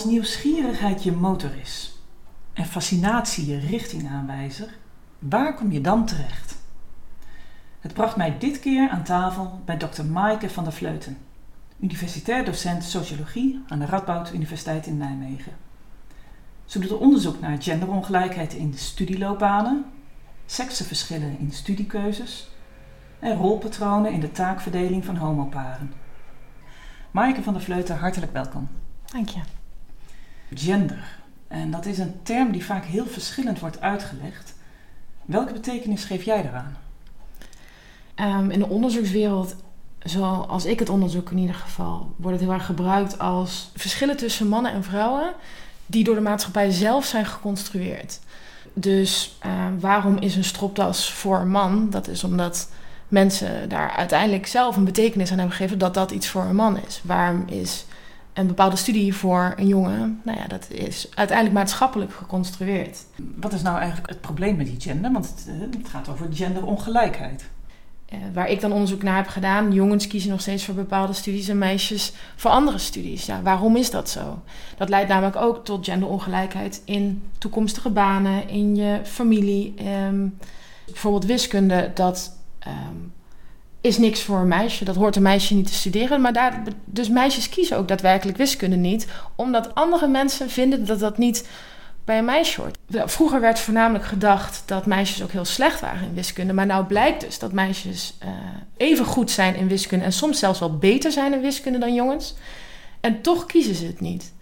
Als nieuwsgierigheid je motor is en fascinatie je richtingaanwijzer, waar kom je dan terecht? Het bracht mij dit keer aan tafel bij Dr. Maaike van der Vleuten, universitair docent sociologie aan de Radboud Universiteit in Nijmegen. Ze doet onderzoek naar genderongelijkheid in studieloopbanen, seksenverschillen in studiekeuzes en rolpatronen in de taakverdeling van homoparen. Maaike van der Vleuten, hartelijk welkom. Dank je. Gender. En dat is een term die vaak heel verschillend wordt uitgelegd. Welke betekenis geef jij daaraan? Um, in de onderzoekswereld, zoals ik het onderzoek in ieder geval, wordt het heel erg gebruikt als verschillen tussen mannen en vrouwen die door de maatschappij zelf zijn geconstrueerd. Dus uh, waarom is een stropdas voor een man? Dat is omdat mensen daar uiteindelijk zelf een betekenis aan hebben gegeven dat dat iets voor een man is. Waarom is een bepaalde studie voor een jongen, nou ja, dat is uiteindelijk maatschappelijk geconstrueerd. Wat is nou eigenlijk het probleem met die gender? Want het, eh, het gaat over genderongelijkheid. Uh, waar ik dan onderzoek naar heb gedaan, jongens kiezen nog steeds voor bepaalde studies en meisjes voor andere studies. Ja, waarom is dat zo? Dat leidt namelijk ook tot genderongelijkheid in toekomstige banen, in je familie. Um, bijvoorbeeld wiskunde, dat um, is niks voor een meisje. Dat hoort een meisje niet te studeren. Maar daar, dus meisjes kiezen ook daadwerkelijk wiskunde niet, omdat andere mensen vinden dat dat niet bij een meisje hoort. Vroeger werd voornamelijk gedacht dat meisjes ook heel slecht waren in wiskunde. Maar nou blijkt dus dat meisjes uh, even goed zijn in wiskunde en soms zelfs wel beter zijn in wiskunde dan jongens. En toch kiezen ze het niet.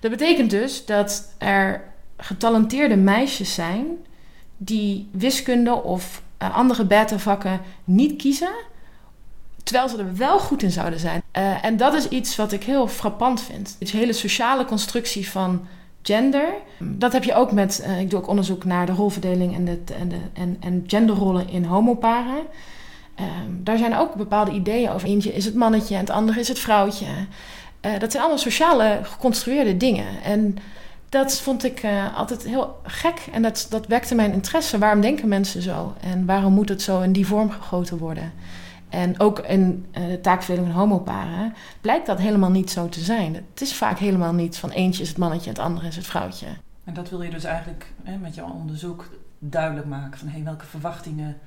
Dat betekent dus dat er getalenteerde meisjes zijn die wiskunde of uh, andere beta-vakken niet kiezen Terwijl ze er wel goed in zouden zijn. Uh, en dat is iets wat ik heel frappant vind. Die hele sociale constructie van gender. Dat heb je ook met, uh, ik doe ook onderzoek naar de rolverdeling en, de, en, de, en, en genderrollen in homoparen. Uh, daar zijn ook bepaalde ideeën over. Eentje is het mannetje en het andere is het vrouwtje. Uh, dat zijn allemaal sociale geconstrueerde dingen. En dat vond ik altijd heel gek en dat, dat wekte mijn interesse. Waarom denken mensen zo? En waarom moet het zo in die vorm gegoten worden? En ook in uh, de taakverdeling van homoparen blijkt dat helemaal niet zo te zijn. Het is vaak helemaal niet van eentje is het mannetje en het andere is het vrouwtje. En dat wil je dus eigenlijk hè, met jouw onderzoek duidelijk maken van hey, welke verwachtingen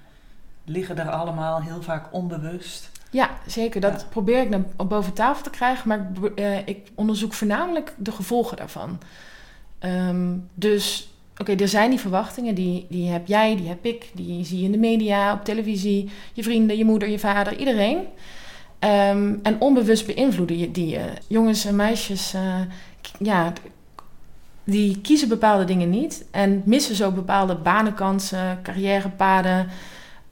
liggen er allemaal heel vaak onbewust. Ja, zeker. Dat ja. probeer ik dan boven tafel te krijgen, maar uh, ik onderzoek voornamelijk de gevolgen daarvan. Um, dus Oké, er zijn die verwachtingen, die, die heb jij, die heb ik, die zie je in de media, op televisie, je vrienden, je moeder, je vader, iedereen. Um, en onbewust beïnvloeden je die uh, jongens en meisjes, uh, ja, die kiezen bepaalde dingen niet en missen zo bepaalde banenkansen, carrièrepaden,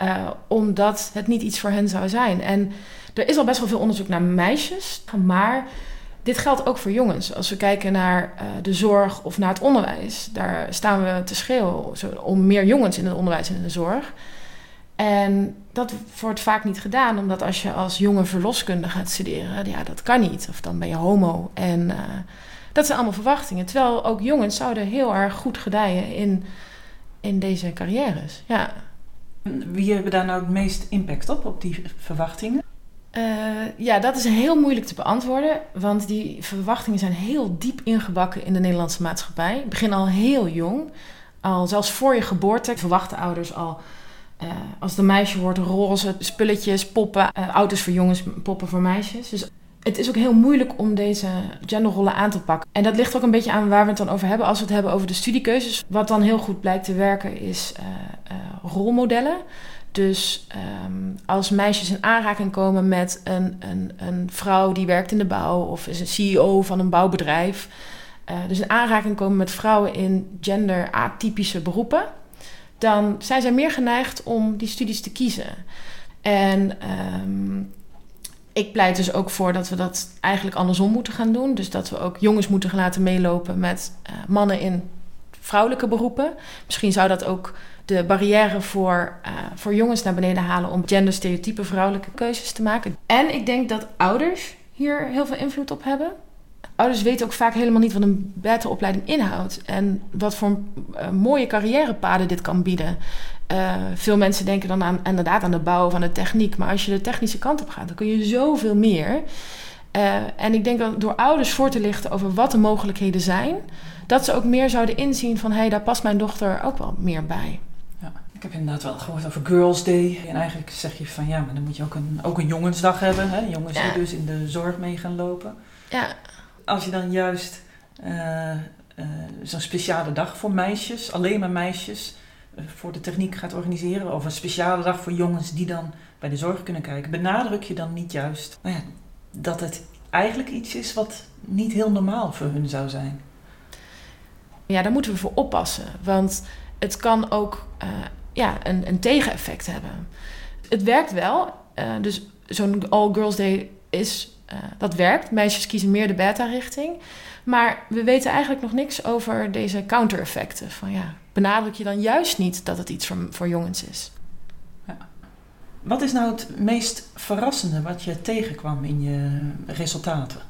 uh, omdat het niet iets voor hen zou zijn. En er is al best wel veel onderzoek naar meisjes, maar dit geldt ook voor jongens. Als we kijken naar uh, de zorg of naar het onderwijs, daar staan we te schreeuwen om meer jongens in het onderwijs en in de zorg. En dat wordt vaak niet gedaan, omdat als je als jonge verloskunde gaat studeren, ja, dat kan niet. Of dan ben je homo. En uh, dat zijn allemaal verwachtingen. Terwijl ook jongens zouden heel erg goed gedijen in, in deze carrières. Ja. Wie hebben daar nou het meest impact op, op die verwachtingen? Uh, ja, dat is heel moeilijk te beantwoorden, want die verwachtingen zijn heel diep ingebakken in de Nederlandse maatschappij. Begin al heel jong, al zelfs voor je geboorte verwachten ouders al, uh, als de meisje wordt, roze spulletjes, poppen, uh, auto's voor jongens, poppen voor meisjes. Dus het is ook heel moeilijk om deze genderrollen aan te pakken. En dat ligt ook een beetje aan waar we het dan over hebben. Als we het hebben over de studiekeuzes, wat dan heel goed blijkt te werken, is rolmodellen. Dus um, als meisjes in aanraking komen met een, een, een vrouw die werkt in de bouw of is een CEO van een bouwbedrijf. Uh, dus in aanraking komen met vrouwen in gender-atypische beroepen, dan zijn zij meer geneigd om die studies te kiezen. En um, ik pleit dus ook voor dat we dat eigenlijk andersom moeten gaan doen. Dus dat we ook jongens moeten laten meelopen met uh, mannen in vrouwelijke beroepen. Misschien zou dat ook de barrière voor, uh, voor jongens naar beneden halen om genderstereotype vrouwelijke keuzes te maken. En ik denk dat ouders hier heel veel invloed op hebben. Ouders weten ook vaak helemaal niet wat een beta-opleiding inhoudt en wat voor uh, mooie carrièrepaden dit kan bieden. Uh, veel mensen denken dan aan, inderdaad aan de bouw van de techniek, maar als je de technische kant op gaat, dan kun je zoveel meer. En ik denk dat door ouders voor te lichten over wat de mogelijkheden zijn, dat ze ook meer zouden inzien van hé, hey, daar past mijn dochter ook wel meer bij. Ik heb inderdaad wel gehoord over Girls Day. En eigenlijk zeg je van ja, maar dan moet je ook een, ook een jongensdag hebben. Hè? Jongens die dus in de zorg mee gaan lopen. Ja. Als je dan juist uh, uh, zo'n speciale dag voor meisjes, alleen maar meisjes, voor de techniek gaat organiseren. Of een speciale dag voor jongens die dan bij de zorg kunnen kijken. Benadruk je dan niet juist nou ja, dat het eigenlijk iets is wat niet heel normaal voor hun zou zijn? Ja, daar moeten we voor oppassen. Want het kan ook ja, een, een tegeneffect hebben. Het werkt wel. Uh, dus zo'n All Girls Day is, uh, dat werkt. Meisjes kiezen meer de beta-richting. Maar we weten eigenlijk nog niks over deze counter-effecten. Van ja, benadruk je dan juist niet dat het iets voor, voor jongens is. Ja. Wat is nou het meest verrassende wat je tegenkwam in je resultaten?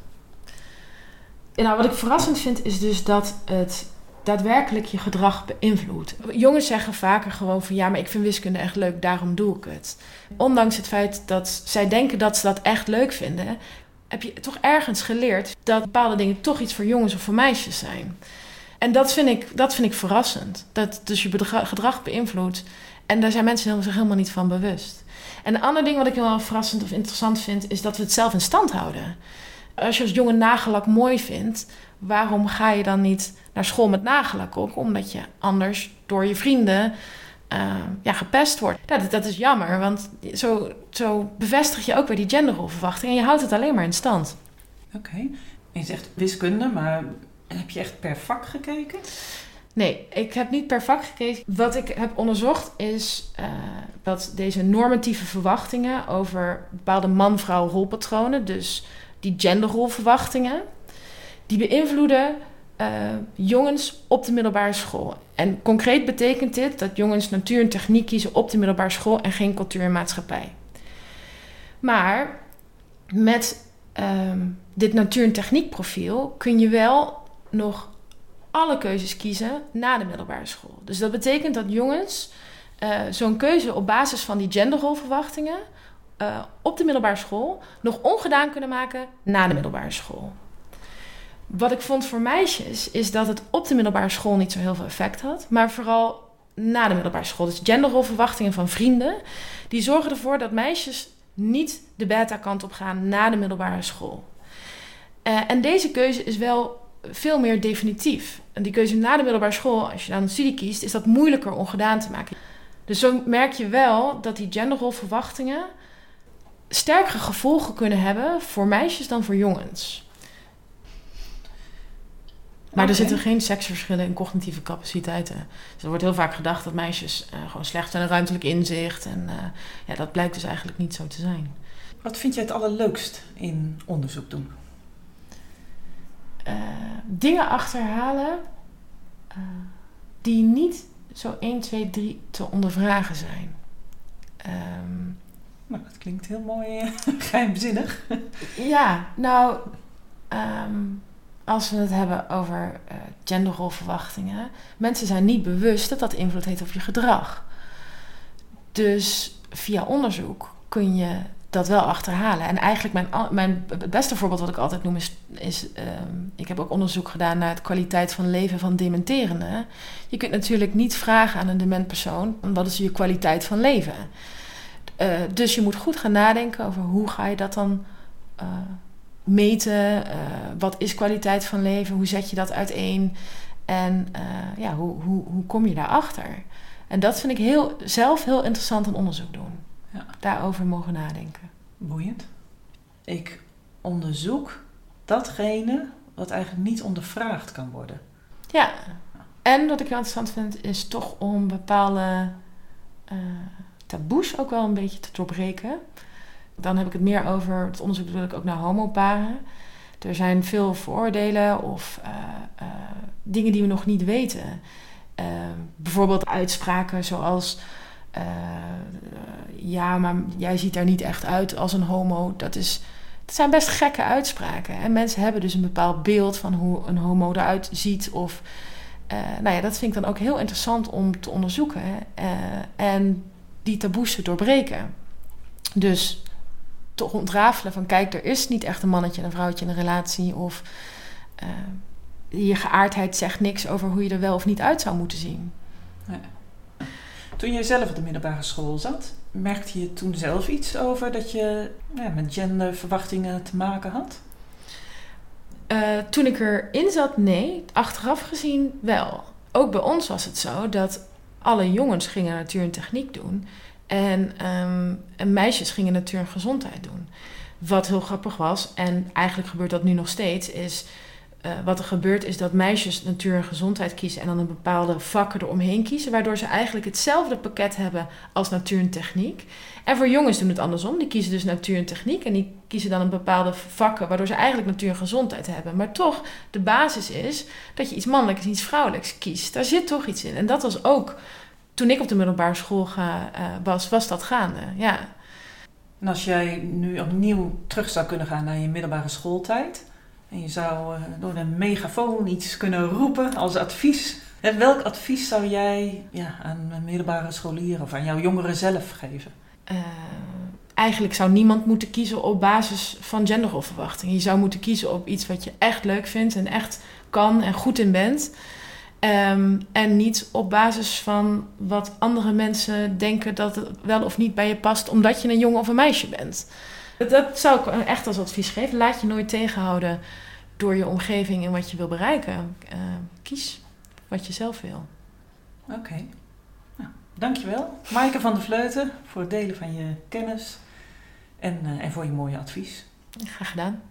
Nou, wat ik verrassend vind is dus dat het daadwerkelijk je gedrag beïnvloedt. Jongens zeggen vaker gewoon van ja, maar ik vind wiskunde echt leuk, daarom doe ik het. Ondanks het feit dat zij denken dat ze dat echt leuk vinden, heb je toch ergens geleerd dat bepaalde dingen toch iets voor jongens of voor meisjes zijn. En dat vind ik, dat vind ik verrassend. Dat dus je gedrag beïnvloedt. En daar zijn mensen zich helemaal niet van bewust. En een ander ding wat ik heel verrassend of interessant vind, is dat we het zelf in stand houden. Als je als jongen nagelak mooi vindt, waarom ga je dan niet naar school met nagellak op? Omdat je anders door je vrienden uh, ja, gepest wordt. Ja, dat, dat, is jammer, want zo, zo bevestig je ook weer die genderrolverwachting en je houdt het alleen maar in stand. Oké. Je zegt wiskunde, maar heb je echt per vak gekeken? Nee, ik heb niet per vak gekeken. Wat ik heb onderzocht is uh, dat deze normatieve verwachtingen over bepaalde man-vrouw rolpatronen, dus die genderrolverwachtingen, die beïnvloeden uh, jongens op de middelbare school. En concreet betekent dit dat jongens natuur en techniek kiezen op de middelbare school en geen cultuur en maatschappij. Maar met um, dit natuur- en techniekprofiel kun je wel nog alle keuzes kiezen na de middelbare school. Dus dat betekent dat jongens uh, zo'n keuze op basis van die genderrolverwachtingen uh, op de middelbare school nog ongedaan kunnen maken na de middelbare school. Wat ik vond voor meisjes is dat het op de middelbare school niet zo heel veel effect had, maar vooral na de middelbare school. Dus genderrolverwachtingen van vrienden, die zorgen ervoor dat meisjes niet de beta-kant op gaan na de middelbare school. Uh, en deze keuze is wel veel meer definitief. En die keuze na de middelbare school, als je dan een studie kiest, is dat moeilijker om gedaan te maken. Dus zo merk je wel dat die genderrolverwachtingen sterkere gevolgen kunnen hebben voor meisjes dan voor jongens. Maar okay. er zitten geen seksverschillen in cognitieve capaciteiten. Dus er wordt heel vaak gedacht dat meisjes uh, gewoon slecht zijn in ruimtelijk inzicht. En uh, ja, dat blijkt dus eigenlijk niet zo te zijn. Wat vind jij het allerleukst in onderzoek doen? Uh, dingen achterhalen die niet zo 1, 2, 3 te ondervragen zijn. Um, nou, dat klinkt heel mooi geheimzinnig. ja, nou, um, als we het hebben over uh, genderrolverwachtingen, mensen zijn niet bewust dat dat invloed heeft op je gedrag. Dus via onderzoek kun je dat wel achterhalen. En eigenlijk mijn, mijn het beste voorbeeld wat ik altijd noem is, is um, ik heb ook onderzoek gedaan naar de kwaliteit van leven van dementerenden. Je kunt natuurlijk niet vragen aan een dement persoon, wat is je kwaliteit van leven? Uh, dus je moet goed gaan nadenken over hoe ga je dat dan uh, meten? Uh, wat is kwaliteit van leven? Hoe zet je dat uiteen? En ja, hoe, hoe, hoe kom je daarachter? En dat vind ik heel, zelf heel interessant een onderzoek doen. Ja. Daarover mogen nadenken. Boeiend. Ik onderzoek datgene wat eigenlijk niet ondervraagd kan worden. Ja. En wat ik heel interessant vind, is toch om bepaalde uh, taboes ook wel een beetje te doorbreken. Dan heb ik het meer over het onderzoek doe ik ook naar homoparen. Er zijn veel vooroordelen of uh, uh, dingen die we nog niet weten. bijvoorbeeld uitspraken zoals uh, ja, maar jij ziet er niet echt uit als een homo. Dat, is, dat zijn best gekke uitspraken. En mensen hebben dus een bepaald beeld van hoe een homo eruit ziet. Of, nou ja, dat vind ik dan ook heel interessant om te onderzoeken. En die taboes te doorbreken. Dus te ontrafelen van kijk, er is niet echt een mannetje en een vrouwtje in een relatie. Of uh, je geaardheid zegt niks over hoe je er wel of niet uit zou moeten zien. Ja. Toen je zelf op de middelbare school zat, merkte je toen zelf iets over dat je ja, met genderverwachtingen te maken had? Uh, toen ik erin zat, nee. Achteraf gezien wel. Ook bij ons was het zo dat alle jongens gingen natuur en techniek doen. En, um, en meisjes gingen natuur en gezondheid doen. Wat heel grappig was, en eigenlijk gebeurt dat nu nog steeds, is uh, wat er gebeurt is dat meisjes natuur en gezondheid kiezen en dan een bepaalde vakken eromheen kiezen, waardoor ze eigenlijk hetzelfde pakket hebben als natuur en techniek. En voor jongens doen het andersom. Die kiezen dus natuur en techniek en die kiezen dan een bepaalde vakken, waardoor ze eigenlijk natuur en gezondheid hebben. Maar toch, de basis is dat je iets mannelijks en iets vrouwelijks kiest. Daar zit toch iets in. En dat was ook, toen ik op de middelbare school ga, uh, was, was dat gaande. Ja. En als jij nu opnieuw terug zou kunnen gaan naar je middelbare schooltijd en je zou uh, door een megafoon iets kunnen roepen als advies. En welk advies zou jij ja, aan middelbare scholier of aan jouw jongeren zelf geven? Uh, eigenlijk zou niemand moeten kiezen op basis van genderrolverwachting. Je zou moeten kiezen op iets wat je echt leuk vindt en echt kan en goed in bent. Um, en niet op basis van wat andere mensen denken dat het wel of niet bij je past, omdat je een jongen of een meisje bent. Dat, dat zou ik echt als advies geven. Laat je nooit tegenhouden door je omgeving en wat je wil bereiken. Uh, kies wat je zelf wil. Oké. Okay. Nou, dankjewel, Maaike van der Vleuten, voor het delen van je kennis en, uh, en voor je mooie advies. Graag gedaan.